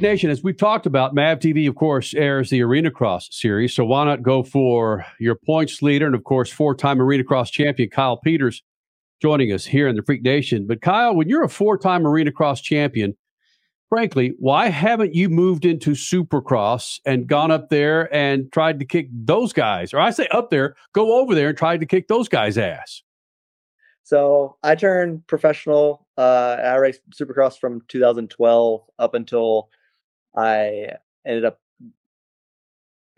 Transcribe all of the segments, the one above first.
Nation, as we've talked about, MAV TV, of course, airs the Arena Cross series. So why not go for your points leader and, of course, four time Arena Cross champion Kyle Peters joining us here in the Freak Nation. But Kyle, when you're a four time Arena Cross champion, frankly, why haven't you moved into Supercross and gone up there and tried to kick those guys? Or I say up there, go over there and tried to kick those guys' ass. So I turned professional. Uh, I raced Supercross from 2012 up until I ended up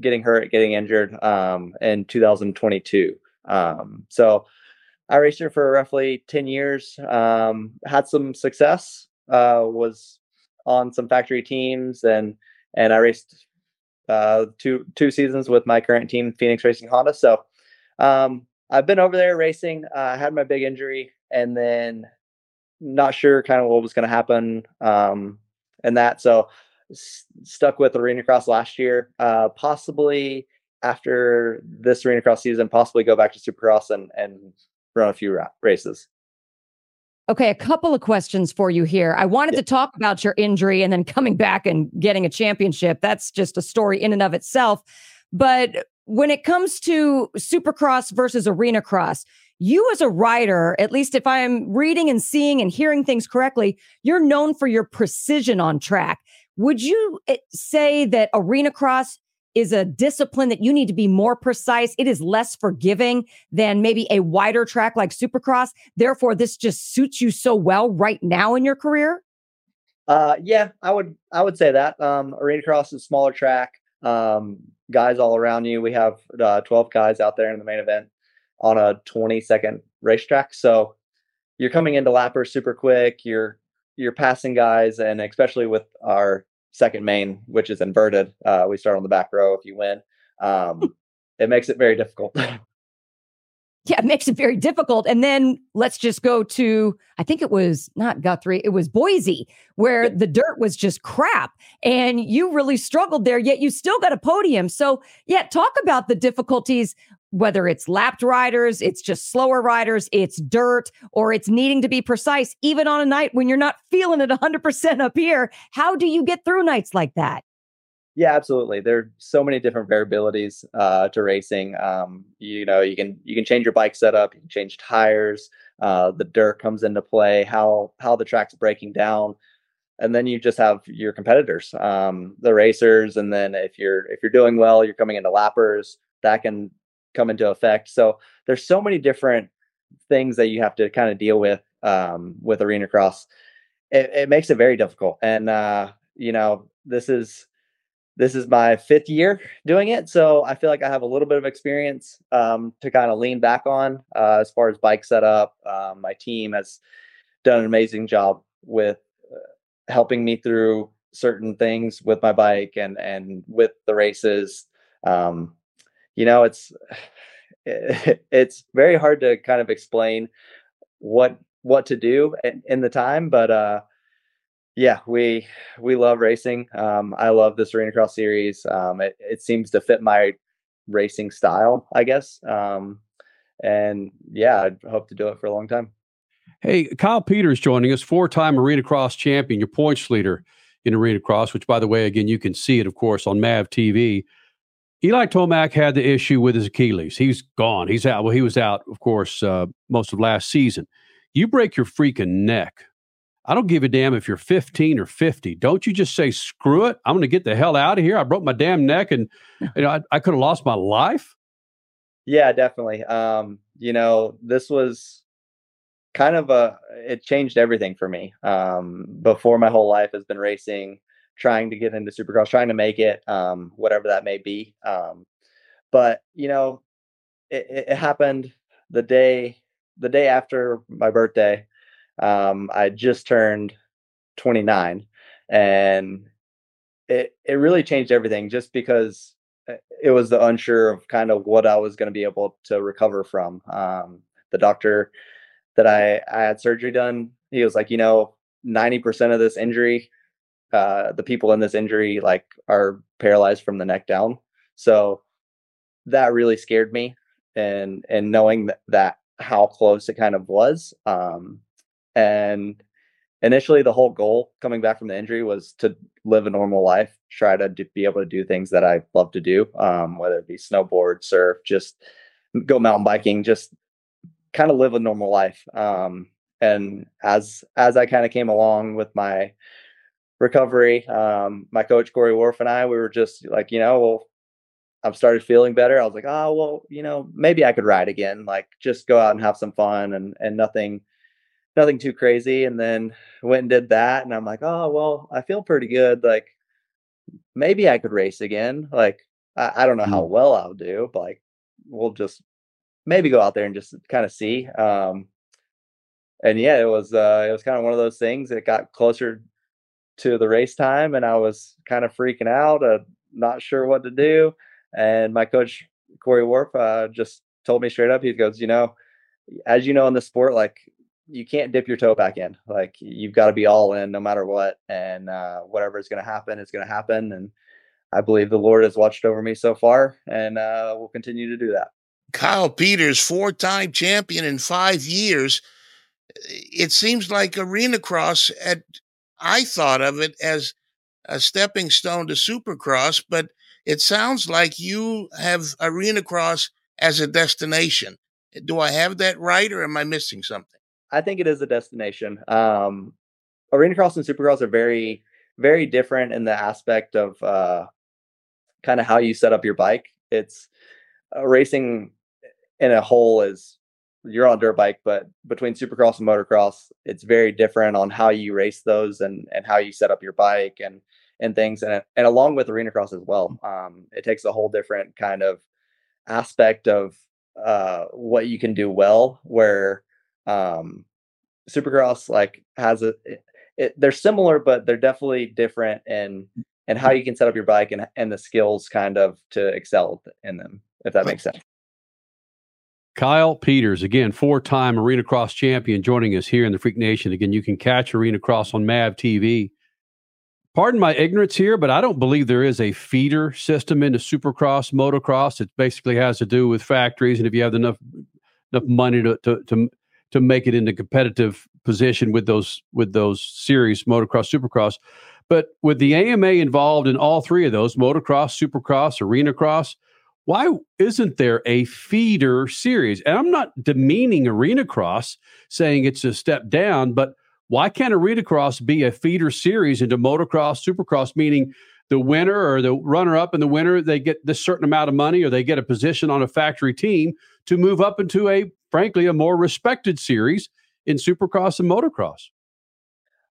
getting hurt, getting injured um, in 2022. Um, so I raced here for roughly 10 years. Um, had some success. Uh, was on some factory teams and and I raced uh, two two seasons with my current team, Phoenix Racing Honda. So um, I've been over there racing. Uh, I had my big injury, and then not sure kind of what was going to happen um, and that. So s- stuck with Arena Cross last year. Uh, possibly after this Arena Cross season, possibly go back to Supercross and and run a few ra- races. Okay, a couple of questions for you here. I wanted yeah. to talk about your injury and then coming back and getting a championship. That's just a story in and of itself. But when it comes to supercross versus arena cross, you as a rider, at least if I'm reading and seeing and hearing things correctly, you're known for your precision on track. Would you eh, say that arena cross is a discipline that you need to be more precise? It is less forgiving than maybe a wider track like supercross. Therefore, this just suits you so well right now in your career? Uh, yeah, I would I would say that. Um, arena cross is smaller track. Um, guys all around you. We have uh, 12 guys out there in the main event on a 20 second racetrack. So you're coming into lapper super quick. You're you're passing guys, and especially with our second main, which is inverted, uh, we start on the back row. If you win, um, it makes it very difficult. yeah, it makes it very difficult. And then let's just go to, I think it was not Guthrie, it was Boise, where the dirt was just crap. And you really struggled there, yet you still got a podium. So, yeah, talk about the difficulties, whether it's lapped riders, it's just slower riders, it's dirt, or it's needing to be precise, even on a night when you're not feeling it 100% up here. How do you get through nights like that? Yeah, absolutely. There are so many different variabilities uh, to racing. Um, you know, you can you can change your bike setup, you can change tires. Uh, the dirt comes into play. How how the track's breaking down, and then you just have your competitors, um, the racers, and then if you're if you're doing well, you're coming into lappers. That can come into effect. So there's so many different things that you have to kind of deal with um, with arena cross. It, it makes it very difficult, and uh, you know this is this is my fifth year doing it, so I feel like I have a little bit of experience um, to kind of lean back on uh, as far as bike setup. Um, my team has done an amazing job with uh, helping me through certain things with my bike and and with the races. Um, you know, it's it's very hard to kind of explain what what to do in, in the time, but uh, yeah, we we love racing. Um, I love this arena cross series. Um, it, it seems to fit my racing style, I guess. Um, and yeah, I hope to do it for a long time. Hey, Kyle Peters joining us, four-time arena cross champion, your points leader in arena cross. Which, by the way, again, you can see it, of course, on Mav TV. Eli Tomac had the issue with his Achilles. He's gone. He's out. Well, he was out, of course, uh, most of last season. You break your freaking neck I don't give a damn if you're 15 or 50. Don't you just say, screw it. I'm going to get the hell out of here. I broke my damn neck and you know, I, I could have lost my life. Yeah, definitely. Um, you know, this was kind of a, it changed everything for me. Um, before my whole life has been racing, trying to get into supercross, trying to make it, um, whatever that may be. Um, but you know, it, it happened the day, the day after my birthday um, I just turned 29, and it it really changed everything just because uh, it was the unsure of kind of what I was going to be able to recover from. Um, the doctor that I I had surgery done, he was like, you know, 90% of this injury, uh, the people in this injury like are paralyzed from the neck down. So that really scared me, and and knowing that, that how close it kind of was, um, and initially the whole goal coming back from the injury was to live a normal life, try to do, be able to do things that I love to do, um, whether it be snowboard, surf, just go mountain biking, just kind of live a normal life. Um, and as as I kind of came along with my recovery, um, my coach Corey Wharf and I, we were just like, you know, well, I've started feeling better. I was like, oh well, you know, maybe I could ride again, like just go out and have some fun and and nothing nothing too crazy. And then went and did that. And I'm like, oh, well, I feel pretty good. Like maybe I could race again. Like, I, I don't know how mm. well I'll do, but like, we'll just maybe go out there and just kind of see. Um, and yeah, it was, uh, it was kind of one of those things that got closer to the race time and I was kind of freaking out, uh, not sure what to do. And my coach, Corey Wharf, uh, just told me straight up, he goes, you know, as you know in the sport, like you can't dip your toe back in. Like you've got to be all in no matter what. And uh, whatever is going to happen is going to happen. And I believe the Lord has watched over me so far and uh, will continue to do that. Kyle Peters, four time champion in five years. It seems like Arena Cross, at, I thought of it as a stepping stone to Supercross, but it sounds like you have Arena Cross as a destination. Do I have that right or am I missing something? I think it is a destination. Um, arena cross and supercross are very, very different in the aspect of uh, kind of how you set up your bike. It's uh, racing in a whole is you're on dirt bike, but between supercross and motocross, it's very different on how you race those and and how you set up your bike and and things and and along with arena cross as well. Um, it takes a whole different kind of aspect of uh, what you can do well where um, Supercross like has a it, it, they're similar, but they're definitely different in and how you can set up your bike and and the skills kind of to excel in them, if that makes sense. Kyle Peters, again, four time Arena Cross champion, joining us here in the Freak Nation. Again, you can catch Arena Cross on MAV TV. Pardon my ignorance here, but I don't believe there is a feeder system into Supercross, motocross. It basically has to do with factories, and if you have enough enough money to to, to to make it into competitive position with those with those series motocross supercross. But with the ama involved in all three of those motocross supercross arena cross why isn't there a feeder series? And i'm not demeaning arena cross saying it's a step down but why can't arena cross be a feeder series into motocross supercross meaning the winner or the runner up in the winner they get this certain amount of money or they get a position on a factory team to move up into a frankly, a more respected series in Supercross and Motocross?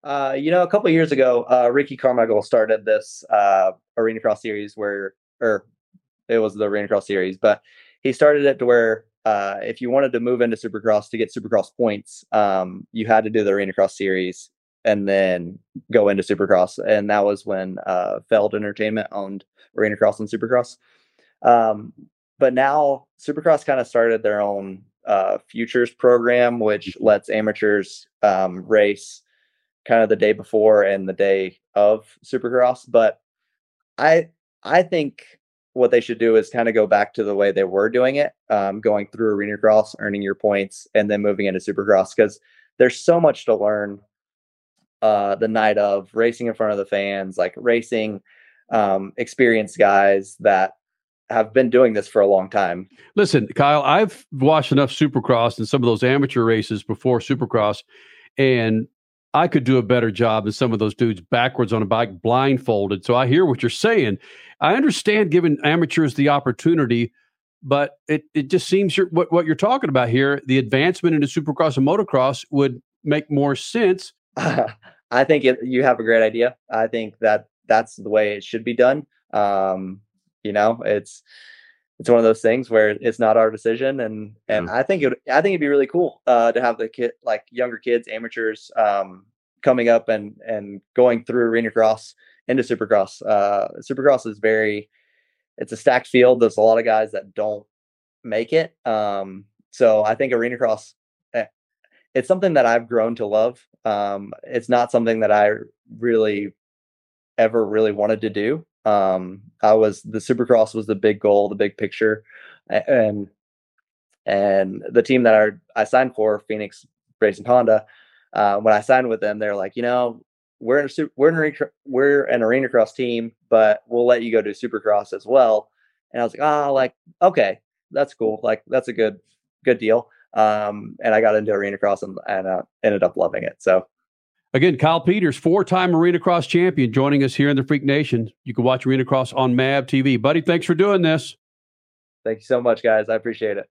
Uh, you know, a couple years ago, uh, Ricky Carmichael started this uh, Arena Cross series where, or it was the Arena Cross series, but he started it to where uh, if you wanted to move into Supercross to get Supercross points, um, you had to do the Arena Cross series and then go into Supercross. And that was when uh, Feld Entertainment owned Arena Cross and Supercross. Um, but now Supercross kind of started their own uh, futures program, which mm-hmm. lets amateurs um, race kind of the day before and the day of Supercross. But I I think what they should do is kind of go back to the way they were doing it, um, going through arena cross, earning your points, and then moving into Supercross because there's so much to learn. Uh, the night of racing in front of the fans, like racing um, experienced guys that have been doing this for a long time. Listen, Kyle, I've watched enough Supercross and some of those amateur races before Supercross, and I could do a better job than some of those dudes backwards on a bike, blindfolded. So I hear what you're saying. I understand giving amateurs the opportunity, but it, it just seems you're, what, what you're talking about here, the advancement into Supercross and motocross would make more sense. I think it, you have a great idea. I think that that's the way it should be done. Um, you know, it's it's one of those things where it's not our decision, and and mm. I think it I think it'd be really cool uh, to have the kid like younger kids, amateurs, um, coming up and and going through arena cross into supercross. Uh, supercross is very it's a stacked field. There's a lot of guys that don't make it. Um, so I think arena cross eh, it's something that I've grown to love. Um, it's not something that I really ever really wanted to do. Um, I was the Supercross was the big goal, the big picture, and and the team that I I signed for, Phoenix Racing Honda, uh, when I signed with them, they're like, you know, we're in a super, we're in a, we're an arena cross team, but we'll let you go to supercross as well. And I was like, oh, like okay, that's cool. Like that's a good good deal. Um, and I got into arena cross and, and uh, ended up loving it. So Again, Kyle Peters, four time Arena Cross champion, joining us here in the Freak Nation. You can watch Arena Cross on MAV TV. Buddy, thanks for doing this. Thank you so much, guys. I appreciate it.